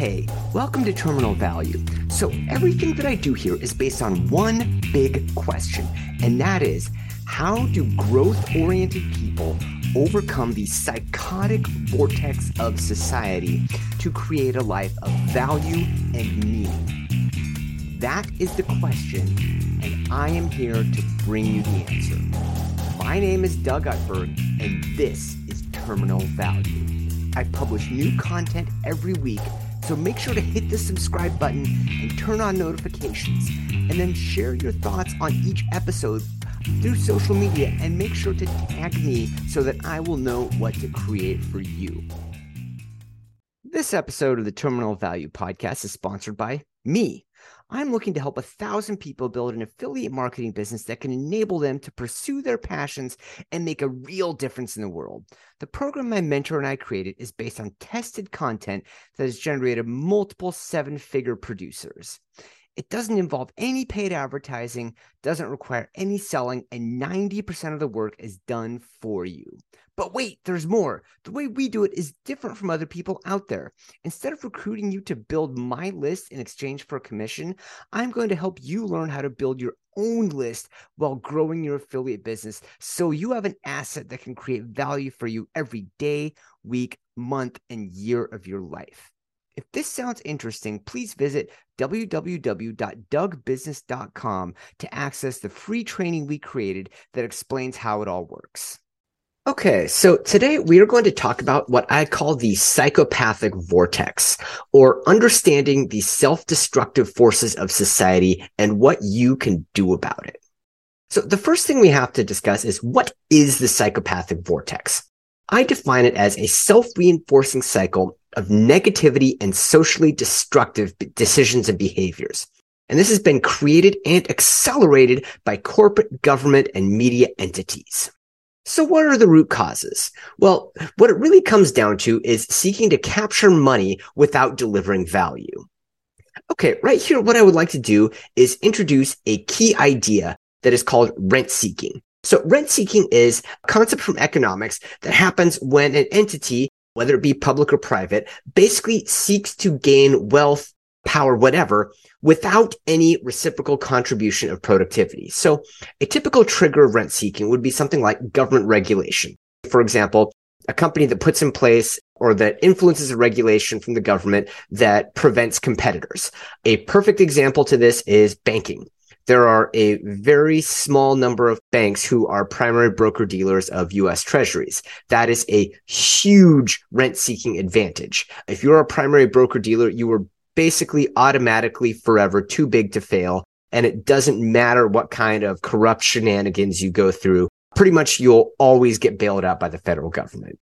Hey, welcome to Terminal Value. So, everything that I do here is based on one big question, and that is how do growth oriented people overcome the psychotic vortex of society to create a life of value and meaning? That is the question, and I am here to bring you the answer. My name is Doug Utberg, and this is Terminal Value. I publish new content every week so make sure to hit the subscribe button and turn on notifications. And then share your thoughts on each episode through social media and make sure to tag me so that I will know what to create for you. This episode of the Terminal Value Podcast is sponsored by me. I'm looking to help a thousand people build an affiliate marketing business that can enable them to pursue their passions and make a real difference in the world. The program my mentor and I created is based on tested content that has generated multiple seven figure producers. It doesn't involve any paid advertising, doesn't require any selling, and 90% of the work is done for you. But wait, there's more. The way we do it is different from other people out there. Instead of recruiting you to build my list in exchange for a commission, I'm going to help you learn how to build your own list while growing your affiliate business so you have an asset that can create value for you every day, week, month, and year of your life. If this sounds interesting, please visit www.dougbusiness.com to access the free training we created that explains how it all works. Okay, so today we are going to talk about what I call the psychopathic vortex, or understanding the self destructive forces of society and what you can do about it. So, the first thing we have to discuss is what is the psychopathic vortex? I define it as a self reinforcing cycle of negativity and socially destructive decisions and behaviors. And this has been created and accelerated by corporate, government, and media entities. So what are the root causes? Well, what it really comes down to is seeking to capture money without delivering value. Okay, right here, what I would like to do is introduce a key idea that is called rent seeking. So rent seeking is a concept from economics that happens when an entity, whether it be public or private, basically seeks to gain wealth power, whatever, without any reciprocal contribution of productivity. So a typical trigger of rent seeking would be something like government regulation. For example, a company that puts in place or that influences a regulation from the government that prevents competitors. A perfect example to this is banking. There are a very small number of banks who are primary broker dealers of US treasuries. That is a huge rent seeking advantage. If you're a primary broker dealer, you are basically automatically forever too big to fail. And it doesn't matter what kind of corrupt shenanigans you go through. Pretty much you'll always get bailed out by the federal government.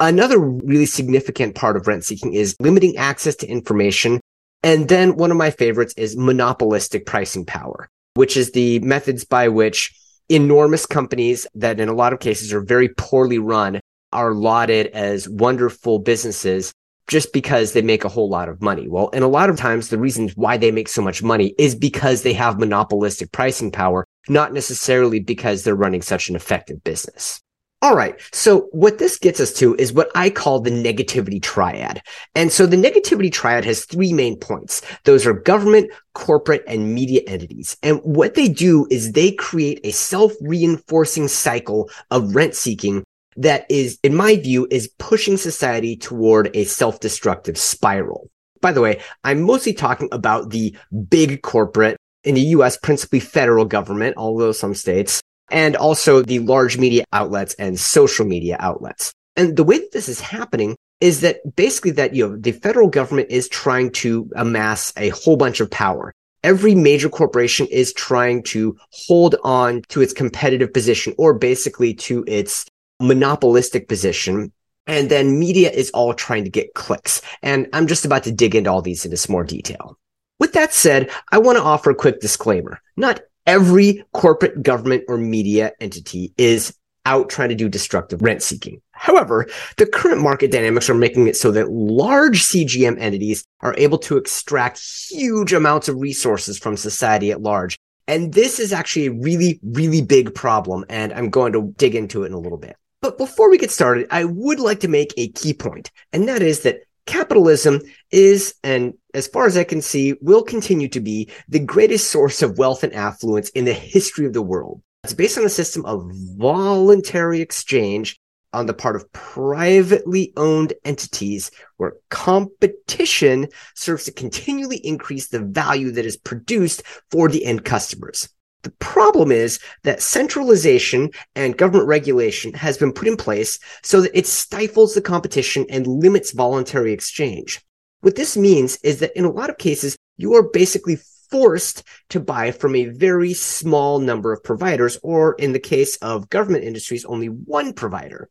Another really significant part of rent seeking is limiting access to information. And then one of my favorites is monopolistic pricing power, which is the methods by which enormous companies that in a lot of cases are very poorly run are lauded as wonderful businesses just because they make a whole lot of money. Well, and a lot of times the reasons why they make so much money is because they have monopolistic pricing power, not necessarily because they're running such an effective business. All right. So what this gets us to is what I call the negativity triad. And so the negativity triad has three main points. Those are government, corporate, and media entities. And what they do is they create a self-reinforcing cycle of rent seeking that is, in my view, is pushing society toward a self-destructive spiral. By the way, I'm mostly talking about the big corporate in the US, principally federal government, although some states, and also the large media outlets and social media outlets. And the way that this is happening is that basically that, you know, the federal government is trying to amass a whole bunch of power. Every major corporation is trying to hold on to its competitive position or basically to its monopolistic position. And then media is all trying to get clicks. And I'm just about to dig into all these into some more detail. With that said, I want to offer a quick disclaimer. Not every corporate government or media entity is out trying to do destructive rent seeking. However, the current market dynamics are making it so that large CGM entities are able to extract huge amounts of resources from society at large. And this is actually a really, really big problem. And I'm going to dig into it in a little bit. But before we get started, I would like to make a key point, and that is that capitalism is, and as far as I can see, will continue to be the greatest source of wealth and affluence in the history of the world. It's based on a system of voluntary exchange on the part of privately owned entities where competition serves to continually increase the value that is produced for the end customers. The problem is that centralization and government regulation has been put in place so that it stifles the competition and limits voluntary exchange. What this means is that in a lot of cases, you are basically forced to buy from a very small number of providers, or in the case of government industries, only one provider.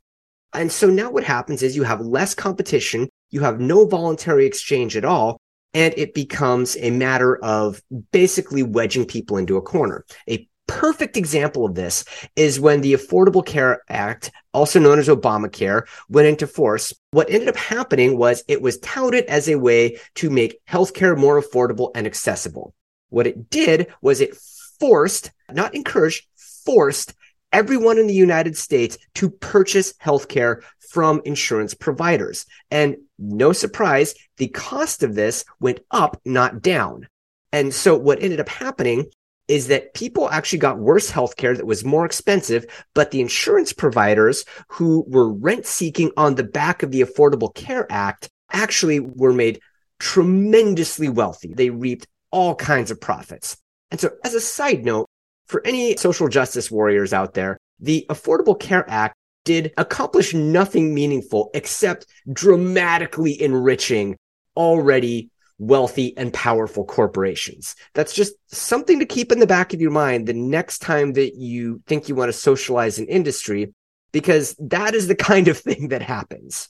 And so now what happens is you have less competition, you have no voluntary exchange at all, and it becomes a matter of basically wedging people into a corner. A perfect example of this is when the Affordable Care Act, also known as Obamacare, went into force. What ended up happening was it was touted as a way to make healthcare more affordable and accessible. What it did was it forced, not encouraged, forced everyone in the United States to purchase healthcare from insurance providers. And no surprise, the cost of this went up, not down. And so what ended up happening is that people actually got worse healthcare that was more expensive, but the insurance providers who were rent seeking on the back of the Affordable Care Act actually were made tremendously wealthy. They reaped all kinds of profits. And so as a side note, for any social justice warriors out there, the Affordable Care Act did accomplish nothing meaningful except dramatically enriching already wealthy and powerful corporations. That's just something to keep in the back of your mind the next time that you think you want to socialize an industry, because that is the kind of thing that happens.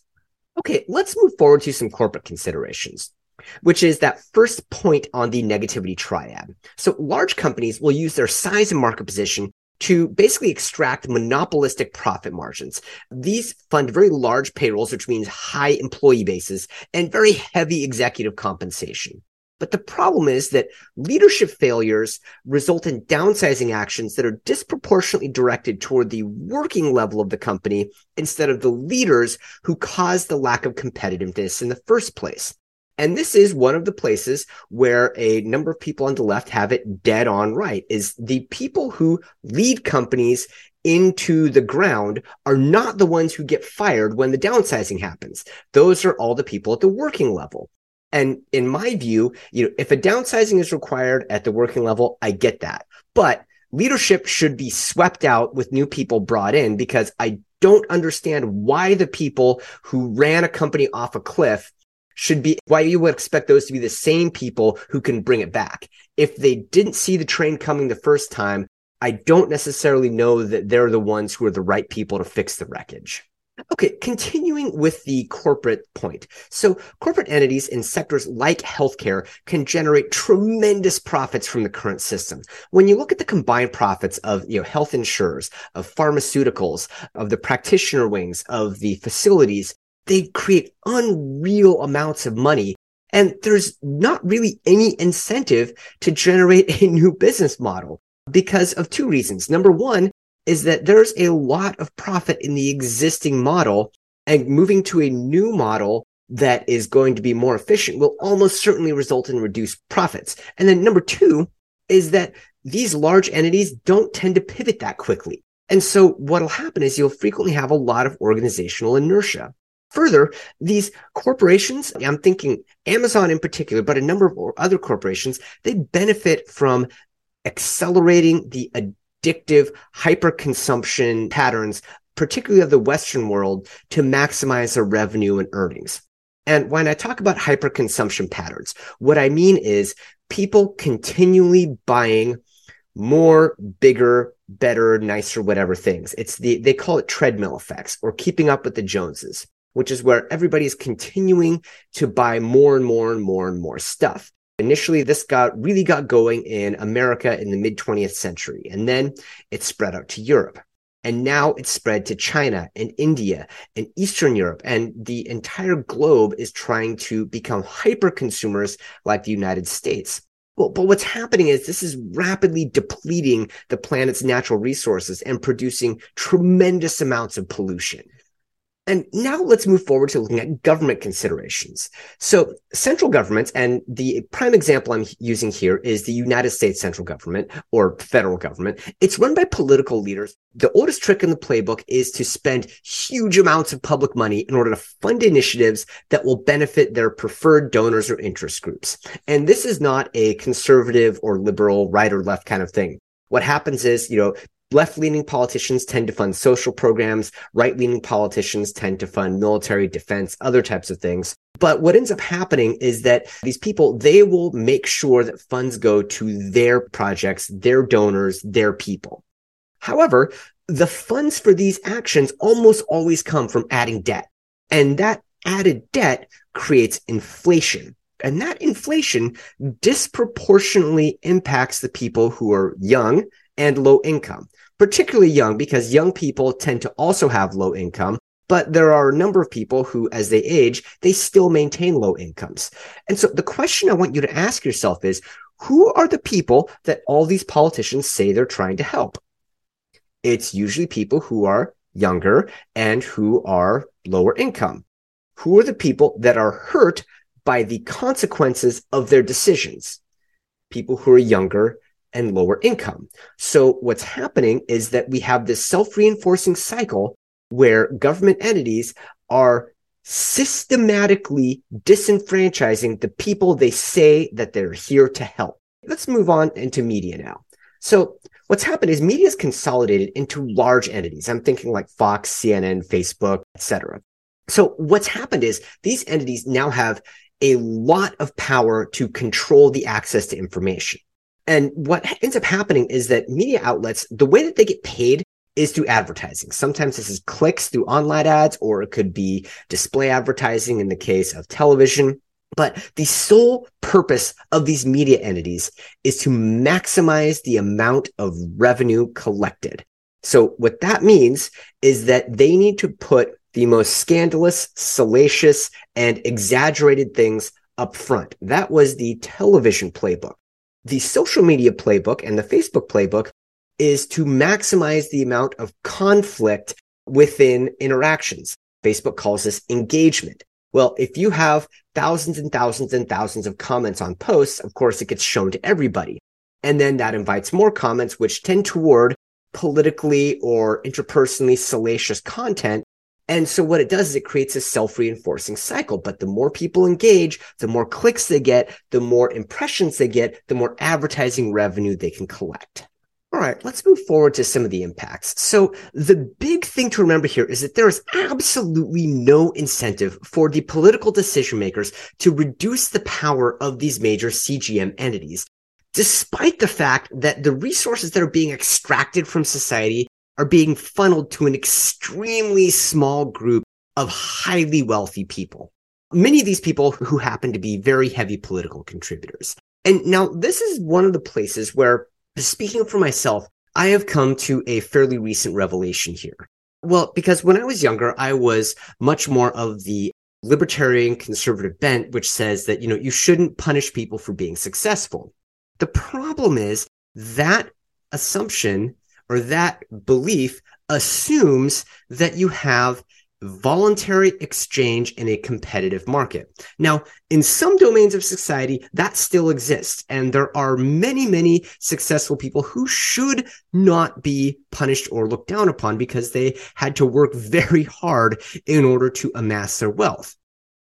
Okay, let's move forward to some corporate considerations which is that first point on the negativity triad. So large companies will use their size and market position to basically extract monopolistic profit margins. These fund very large payrolls, which means high employee bases and very heavy executive compensation. But the problem is that leadership failures result in downsizing actions that are disproportionately directed toward the working level of the company instead of the leaders who caused the lack of competitiveness in the first place. And this is one of the places where a number of people on the left have it dead on right is the people who lead companies into the ground are not the ones who get fired when the downsizing happens. Those are all the people at the working level. And in my view, you know, if a downsizing is required at the working level, I get that. But leadership should be swept out with new people brought in because I don't understand why the people who ran a company off a cliff should be why you would expect those to be the same people who can bring it back. If they didn't see the train coming the first time, I don't necessarily know that they're the ones who are the right people to fix the wreckage. Okay, continuing with the corporate point. So corporate entities in sectors like healthcare can generate tremendous profits from the current system. When you look at the combined profits of, you know, health insurers, of pharmaceuticals, of the practitioner wings, of the facilities, they create unreal amounts of money. And there's not really any incentive to generate a new business model because of two reasons. Number one is that there's a lot of profit in the existing model and moving to a new model that is going to be more efficient will almost certainly result in reduced profits. And then number two is that these large entities don't tend to pivot that quickly. And so what'll happen is you'll frequently have a lot of organizational inertia. Further, these corporations, I'm thinking Amazon in particular, but a number of other corporations, they benefit from accelerating the addictive hyperconsumption patterns, particularly of the Western world, to maximize their revenue and earnings. And when I talk about hyperconsumption patterns, what I mean is people continually buying more, bigger, better, nicer, whatever things. It's the, they call it treadmill effects or keeping up with the Joneses which is where everybody is continuing to buy more and more and more and more stuff. Initially, this got really got going in America in the mid 20th century, and then it spread out to Europe. And now it's spread to China and India and Eastern Europe. And the entire globe is trying to become hyper consumers like the United States. Well, but what's happening is this is rapidly depleting the planet's natural resources and producing tremendous amounts of pollution. And now let's move forward to looking at government considerations. So central governments, and the prime example I'm using here is the United States central government or federal government. It's run by political leaders. The oldest trick in the playbook is to spend huge amounts of public money in order to fund initiatives that will benefit their preferred donors or interest groups. And this is not a conservative or liberal right or left kind of thing. What happens is, you know, left leaning politicians tend to fund social programs. Right leaning politicians tend to fund military defense, other types of things. But what ends up happening is that these people, they will make sure that funds go to their projects, their donors, their people. However, the funds for these actions almost always come from adding debt. And that added debt creates inflation. And that inflation disproportionately impacts the people who are young and low income particularly young because young people tend to also have low income. But there are a number of people who, as they age, they still maintain low incomes. And so the question I want you to ask yourself is, who are the people that all these politicians say they're trying to help? It's usually people who are younger and who are lower income. Who are the people that are hurt by the consequences of their decisions? People who are younger and lower income. So what's happening is that we have this self-reinforcing cycle where government entities are systematically disenfranchising the people they say that they're here to help. Let's move on into media now. So what's happened is media is consolidated into large entities. I'm thinking like Fox, CNN, Facebook, etc. So what's happened is these entities now have a lot of power to control the access to information. And what ends up happening is that media outlets, the way that they get paid is through advertising. Sometimes this is clicks through online ads, or it could be display advertising in the case of television. But the sole purpose of these media entities is to maximize the amount of revenue collected. So what that means is that they need to put the most scandalous, salacious, and exaggerated things up front. That was the television playbook. The social media playbook and the Facebook playbook is to maximize the amount of conflict within interactions. Facebook calls this engagement. Well, if you have thousands and thousands and thousands of comments on posts, of course, it gets shown to everybody. And then that invites more comments, which tend toward politically or interpersonally salacious content and so what it does is it creates a self-reinforcing cycle. But the more people engage, the more clicks they get, the more impressions they get, the more advertising revenue they can collect. All right, let's move forward to some of the impacts. So the big thing to remember here is that there is absolutely no incentive for the political decision makers to reduce the power of these major CGM entities, despite the fact that the resources that are being extracted from society are being funneled to an extremely small group of highly wealthy people. Many of these people who happen to be very heavy political contributors. And now this is one of the places where, speaking for myself, I have come to a fairly recent revelation here. Well, because when I was younger, I was much more of the libertarian conservative bent, which says that, you know, you shouldn't punish people for being successful. The problem is that assumption or that belief assumes that you have voluntary exchange in a competitive market. Now, in some domains of society, that still exists. And there are many, many successful people who should not be punished or looked down upon because they had to work very hard in order to amass their wealth.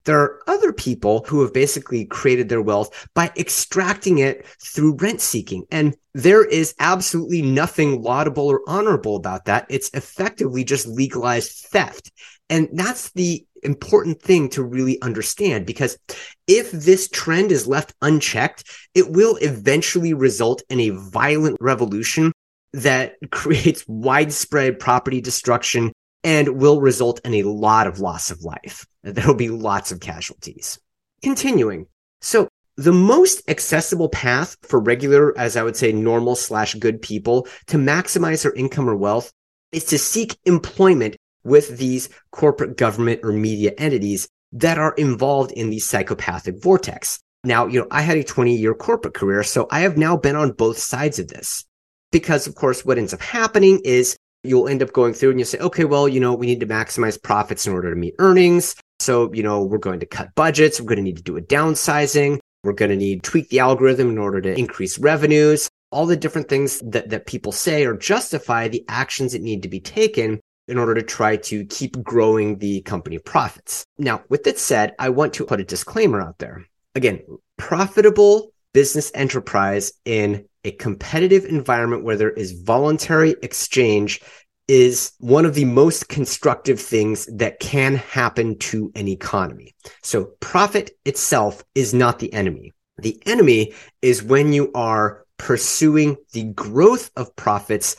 There are other people who have basically created their wealth by extracting it through rent seeking. And there is absolutely nothing laudable or honorable about that. It's effectively just legalized theft. And that's the important thing to really understand because if this trend is left unchecked, it will eventually result in a violent revolution that creates widespread property destruction and will result in a lot of loss of life. There will be lots of casualties. Continuing. So the most accessible path for regular, as I would say, normal slash good people to maximize their income or wealth is to seek employment with these corporate government or media entities that are involved in the psychopathic vortex. Now, you know, I had a 20 year corporate career, so I have now been on both sides of this because, of course, what ends up happening is you'll end up going through and you'll say, okay, well, you know, we need to maximize profits in order to meet earnings. So, you know, we're going to cut budgets. We're going to need to do a downsizing. We're going to need to tweak the algorithm in order to increase revenues. All the different things that, that people say or justify the actions that need to be taken in order to try to keep growing the company profits. Now, with that said, I want to put a disclaimer out there. Again, profitable business enterprise in a competitive environment where there is voluntary exchange is one of the most constructive things that can happen to an economy. So profit itself is not the enemy. The enemy is when you are pursuing the growth of profits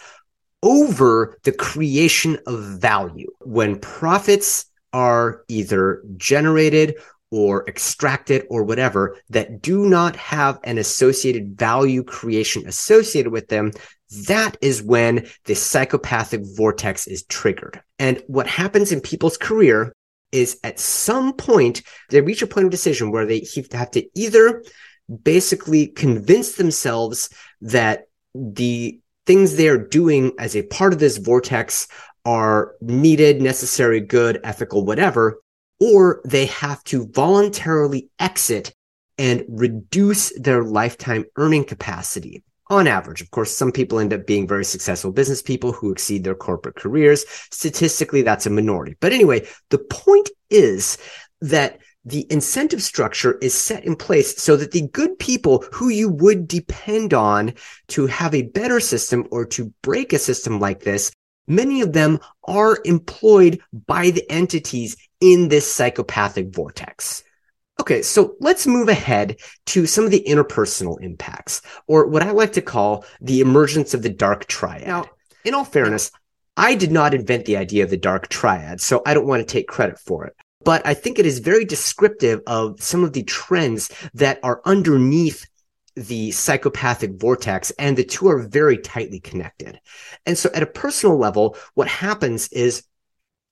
over the creation of value. When profits are either generated or extract it or whatever that do not have an associated value creation associated with them, that is when the psychopathic vortex is triggered. And what happens in people's career is at some point they reach a point of decision where they have to either basically convince themselves that the things they're doing as a part of this vortex are needed, necessary, good, ethical, whatever, or they have to voluntarily exit and reduce their lifetime earning capacity. On average, of course, some people end up being very successful business people who exceed their corporate careers. Statistically, that's a minority. But anyway, the point is that the incentive structure is set in place so that the good people who you would depend on to have a better system or to break a system like this, many of them are employed by the entities in this psychopathic vortex. Okay, so let's move ahead to some of the interpersonal impacts, or what I like to call the emergence of the dark triad. Now, in all fairness, I did not invent the idea of the dark triad, so I don't want to take credit for it but I think it is very descriptive of some of the trends that are underneath the psychopathic vortex and the two are very tightly connected. And so at a personal level, what happens is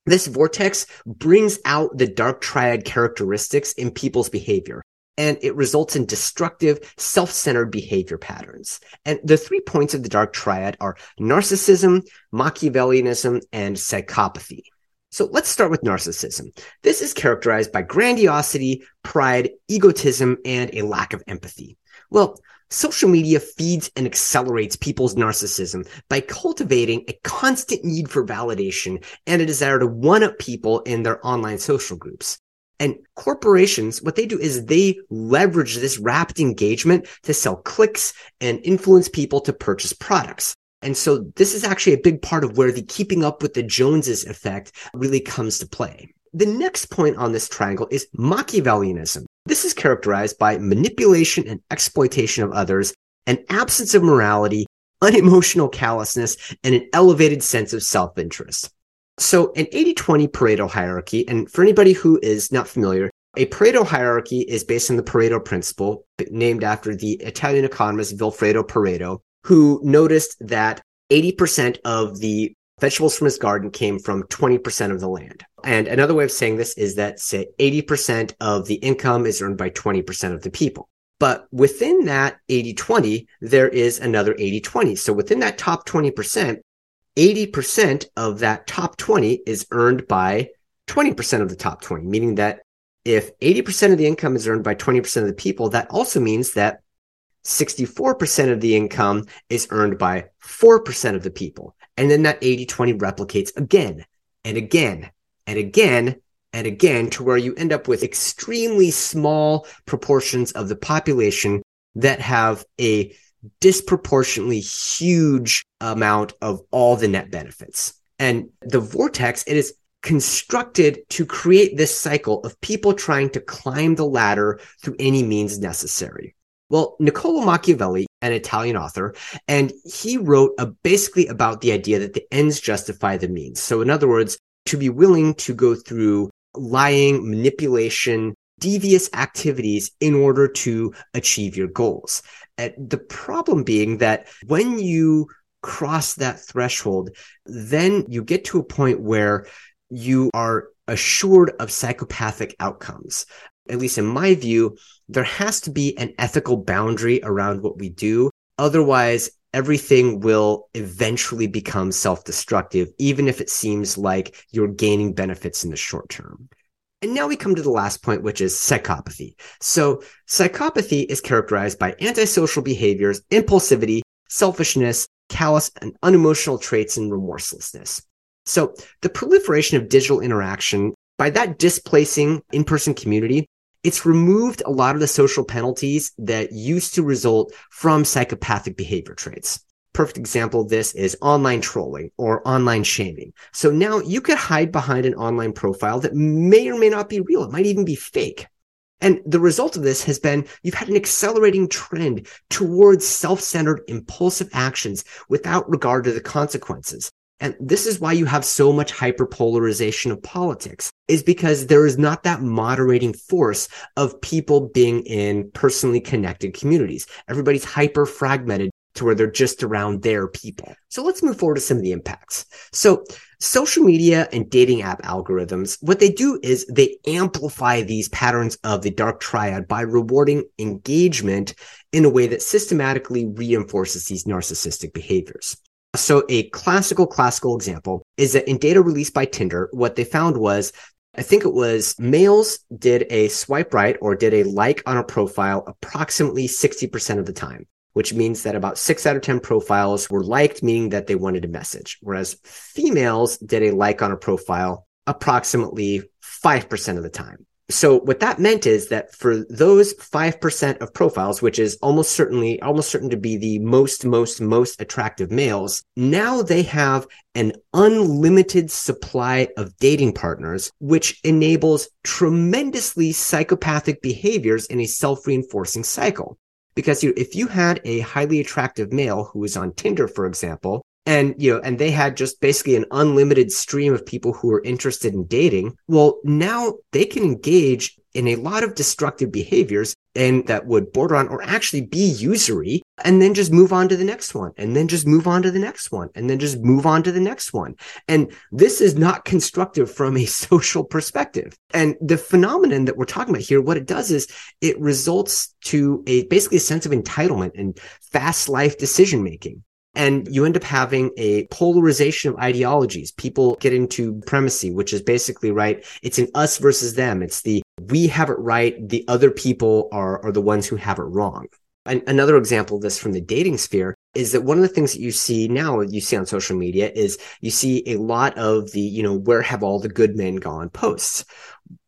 this vortex brings out the dark triad characteristics in people's behavior and it results in destructive, self-centered behavior patterns. And the three points of the dark triad are narcissism, Machiavellianism, and psychopathy. So let's start with narcissism. This is characterized by grandiosity, pride, egotism, and a lack of empathy. Well, social media feeds and accelerates people's narcissism by cultivating a constant need for validation and a desire to one up people in their online social groups. And corporations, what they do is they leverage this rapid engagement to sell clicks and influence people to purchase products. And so this is actually a big part of where the keeping up with the Joneses effect really comes to play. The next point on this triangle is Machiavellianism. This is characterized by manipulation and exploitation of others, an absence of morality, unemotional callousness, and an elevated sense of self-interest. So an 80-20 Pareto hierarchy, and for anybody who is not familiar, a Pareto hierarchy is based on the Pareto principle, named after the Italian economist Vilfredo Pareto, who noticed that 80% of the vegetables from his garden came from 20% of the land. And another way of saying this is that say 80% of the income is earned by 20% of the people. But within that 80-20, there is another 80-20. So within that top 20%, 80% of that top 20 is earned by 20% of the top 20, meaning that if 80% of the income is earned by 20% of the people, that also means that 64% of the income is earned by 4% of the people. And then that 80 20 replicates again and again and again and again to where you end up with extremely small proportions of the population that have a disproportionately huge amount of all the net benefits. And the vortex, it is constructed to create this cycle of people trying to climb the ladder through any means necessary. Well, Niccolo Machiavelli, an Italian author, and he wrote a, basically about the idea that the ends justify the means. So, in other words, to be willing to go through lying, manipulation, devious activities in order to achieve your goals. And the problem being that when you cross that threshold, then you get to a point where you are assured of psychopathic outcomes at least in my view, there has to be an ethical boundary around what we do. Otherwise, everything will eventually become self destructive, even if it seems like you're gaining benefits in the short term. And now we come to the last point, which is psychopathy. So psychopathy is characterized by antisocial behaviors, impulsivity, selfishness, callous and unemotional traits, and remorselessness. So the proliferation of digital interaction, by that displacing in-person community, it's removed a lot of the social penalties that used to result from psychopathic behavior traits. Perfect example of this is online trolling or online shaming. So now you could hide behind an online profile that may or may not be real. It might even be fake. And the result of this has been you've had an accelerating trend towards self-centered impulsive actions without regard to the consequences. And this is why you have so much hyperpolarization of politics is because there is not that moderating force of people being in personally connected communities. Everybody's hyper fragmented to where they're just around their people. So let's move forward to some of the impacts. So social media and dating app algorithms, what they do is they amplify these patterns of the dark triad by rewarding engagement in a way that systematically reinforces these narcissistic behaviors. So a classical, classical example is that in data released by Tinder, what they found was I think it was males did a swipe right or did a like on a profile approximately 60% of the time, which means that about six out of 10 profiles were liked, meaning that they wanted a message. Whereas females did a like on a profile approximately 5% of the time so what that meant is that for those 5% of profiles which is almost certainly almost certain to be the most most most attractive males now they have an unlimited supply of dating partners which enables tremendously psychopathic behaviors in a self-reinforcing cycle. Because if you had a highly attractive male who was on Tinder for example and you know and they had just basically an unlimited stream of people who were interested in dating. Well now they can engage in a lot of destructive behaviors and that would border on or actually be usury and then just move on to the next one and then just move on to the next one and then just move on to the next one. And this is not constructive from a social perspective. And the phenomenon that we're talking about here what it does is it results to a basically a sense of entitlement and fast life decision making and you end up having a polarization of ideologies. People get into supremacy, which is basically, right, it's an us versus them. It's the we have it right, the other people are, are the ones who have it wrong. And another example of this from the dating sphere is that one of the things that you see now, you see on social media is you see a lot of the, you know, where have all the good men gone posts?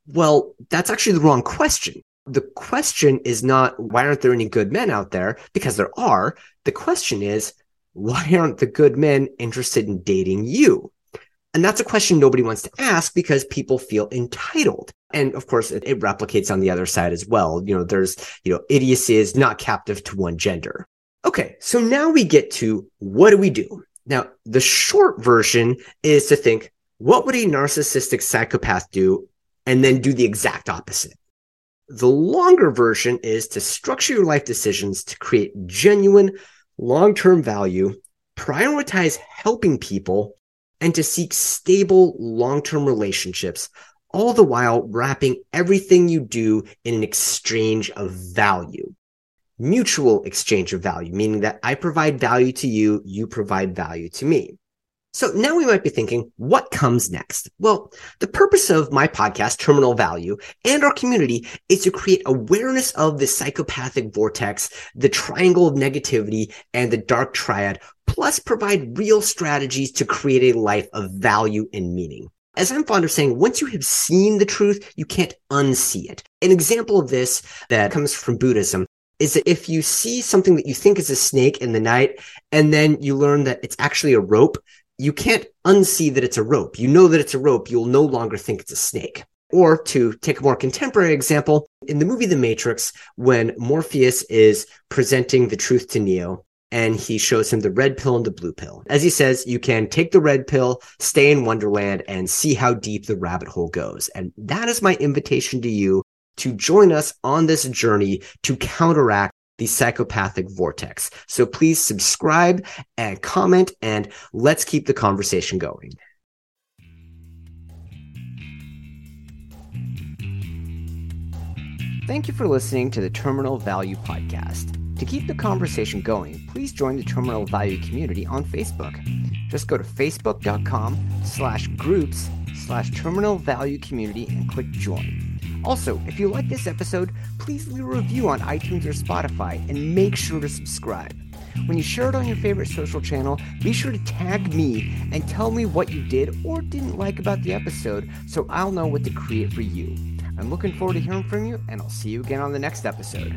Well, that's actually the wrong question. The question is not, why aren't there any good men out there? Because there are. The question is, why aren't the good men interested in dating you? And that's a question nobody wants to ask because people feel entitled. And of course, it, it, replicates on the other side as well. You know, there's, you know, idiocy is not captive to one gender. Okay. So now we get to what do we do? Now, the short version is to think, what would a narcissistic psychopath do? And then do the exact opposite. The longer version is to structure your life decisions to create genuine, long term value, prioritize helping people, and to seek stable long term relationships, all the while wrapping everything you do in an exchange of value. Mutual exchange of value, meaning that I provide value to you, you provide value to me. So now we might be thinking, what comes next? Well, the purpose of my podcast, Terminal Value, and our community is to create awareness of the psychopathic vortex, the triangle of negativity, and the dark triad, plus provide real strategies to create a life of value and meaning. As I'm fond of saying, once you have seen the truth, you can't unsee it. An example of this that comes from Buddhism is that if you see something that you think is a snake in the night, and then you learn that it's actually a rope, you can't unsee that it's a rope. You know that it's a rope. You'll no longer think it's a snake. Or to take a more contemporary example, in the movie The Matrix, when Morpheus is presenting the truth to Neo, and he shows him the red pill and the blue pill. As he says, you can take the red pill, stay in Wonderland, and see how deep the rabbit hole goes. And that is my invitation to you to join us on this journey to counteract the psychopathic vortex. So please subscribe and comment and let's keep the conversation going. Thank you for listening to the Terminal Value Podcast. To keep the conversation going, please join the Terminal Value community on Facebook. Just go to facebook.com slash groups slash terminal value community and click join. Also, if you like this episode, please leave a review on iTunes or Spotify and make sure to subscribe. When you share it on your favorite social channel, be sure to tag me and tell me what you did or didn't like about the episode so I'll know what to create for you. I'm looking forward to hearing from you, and I'll see you again on the next episode.